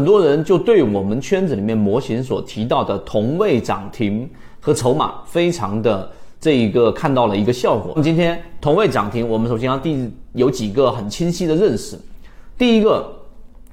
很多人就对我们圈子里面模型所提到的同位涨停和筹码非常的这一个看到了一个效果。今天同位涨停，我们首先要第有几个很清晰的认识。第一个，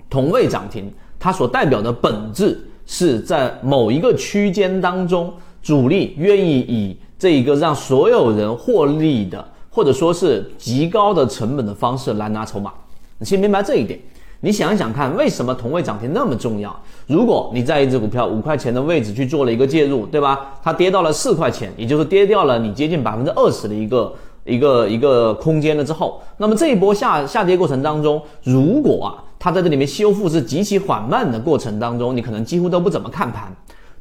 同位涨停它所代表的本质是在某一个区间当中，主力愿意以这一个让所有人获利的，或者说是极高的成本的方式来拿筹码。你先明白这一点。你想一想看，为什么同位涨停那么重要？如果你在一只股票五块钱的位置去做了一个介入，对吧？它跌到了四块钱，也就是跌掉了你接近百分之二十的一个一个一个空间了之后，那么这一波下下跌过程当中，如果啊它在这里面修复是极其缓慢的过程当中，你可能几乎都不怎么看盘。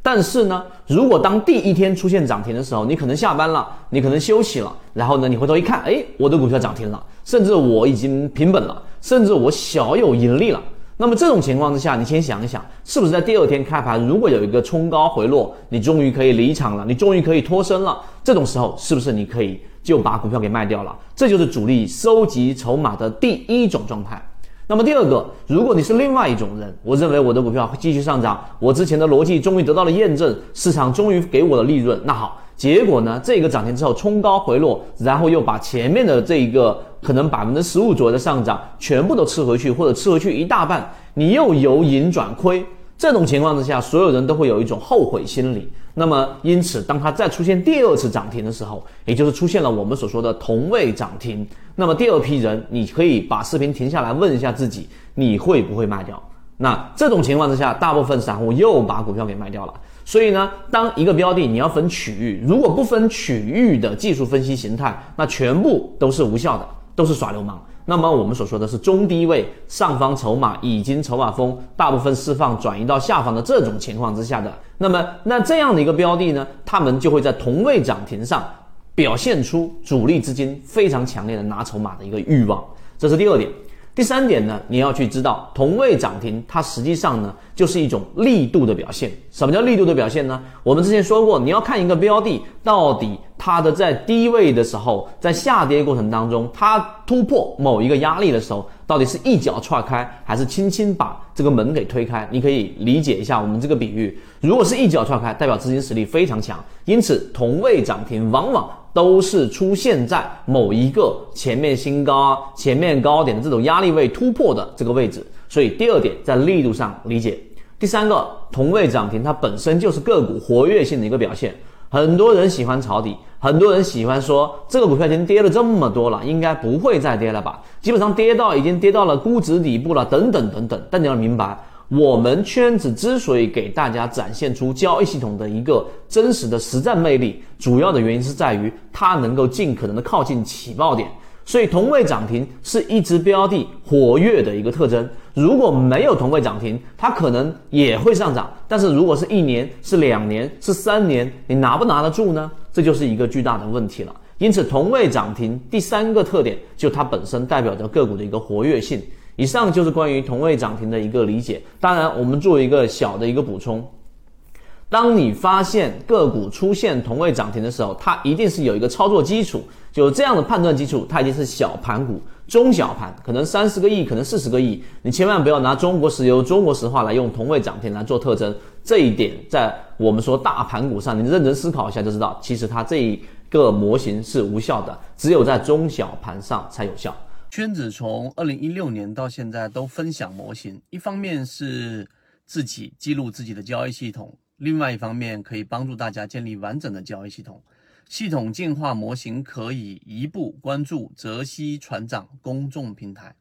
但是呢，如果当第一天出现涨停的时候，你可能下班了，你可能休息了，然后呢，你回头一看，哎，我的股票涨停了，甚至我已经平本了，甚至我小有盈利了。那么这种情况之下，你先想一想，是不是在第二天开盘，如果有一个冲高回落，你终于可以离场了，你终于可以脱身了，这种时候是不是你可以就把股票给卖掉了？这就是主力收集筹码的第一种状态。那么第二个，如果你是另外一种人，我认为我的股票会继续上涨，我之前的逻辑终于得到了验证，市场终于给我的利润。那好，结果呢，这个涨停之后冲高回落，然后又把前面的这一个可能百分之十五左右的上涨全部都吃回去，或者吃回去一大半，你又由盈转亏。这种情况之下，所有人都会有一种后悔心理。那么，因此，当它再出现第二次涨停的时候，也就是出现了我们所说的同位涨停，那么第二批人，你可以把视频停下来问一下自己，你会不会卖掉？那这种情况之下，大部分散户又把股票给卖掉了。所以呢，当一个标的你要分区域，如果不分区域的技术分析形态，那全部都是无效的，都是耍流氓。那么我们所说的是中低位上方筹码已经筹码峰大部分释放转移到下方的这种情况之下的，那么那这样的一个标的呢，他们就会在同位涨停上表现出主力资金非常强烈的拿筹码的一个欲望，这是第二点。第三点呢，你要去知道同位涨停，它实际上呢就是一种力度的表现。什么叫力度的表现呢？我们之前说过，你要看一个标的到底它的在低位的时候，在下跌过程当中，它突破某一个压力的时候，到底是一脚踹开，还是轻轻把这个门给推开？你可以理解一下我们这个比喻。如果是一脚踹开，代表资金实力非常强，因此同位涨停往往。都是出现在某一个前面新高啊、前面高点的这种压力位突破的这个位置，所以第二点在力度上理解。第三个同位涨停，它本身就是个股活跃性的一个表现。很多人喜欢抄底，很多人喜欢说这个股票已经跌了这么多了，应该不会再跌了吧？基本上跌到已经跌到了估值底部了，等等等等。但你要明白。我们圈子之所以给大家展现出交易系统的一个真实的实战魅力，主要的原因是在于它能够尽可能的靠近起爆点。所以同位涨停是一只标的活跃的一个特征。如果没有同位涨停，它可能也会上涨，但是如果是一年、是两年、是三年，你拿不拿得住呢？这就是一个巨大的问题了。因此，同位涨停第三个特点就它本身代表着个股的一个活跃性。以上就是关于同位涨停的一个理解。当然，我们做一个小的一个补充：当你发现个股出现同位涨停的时候，它一定是有一个操作基础，就这样的判断基础，它一定是小盘股、中小盘，可能三十个亿，可能四十个亿。你千万不要拿中国石油、中国石化来用同位涨停来做特征。这一点在我们说大盘股上，你认真思考一下就知道，其实它这一个模型是无效的，只有在中小盘上才有效。圈子从二零一六年到现在都分享模型，一方面是自己记录自己的交易系统，另外一方面可以帮助大家建立完整的交易系统。系统进化模型可以移步关注泽西船长公众平台。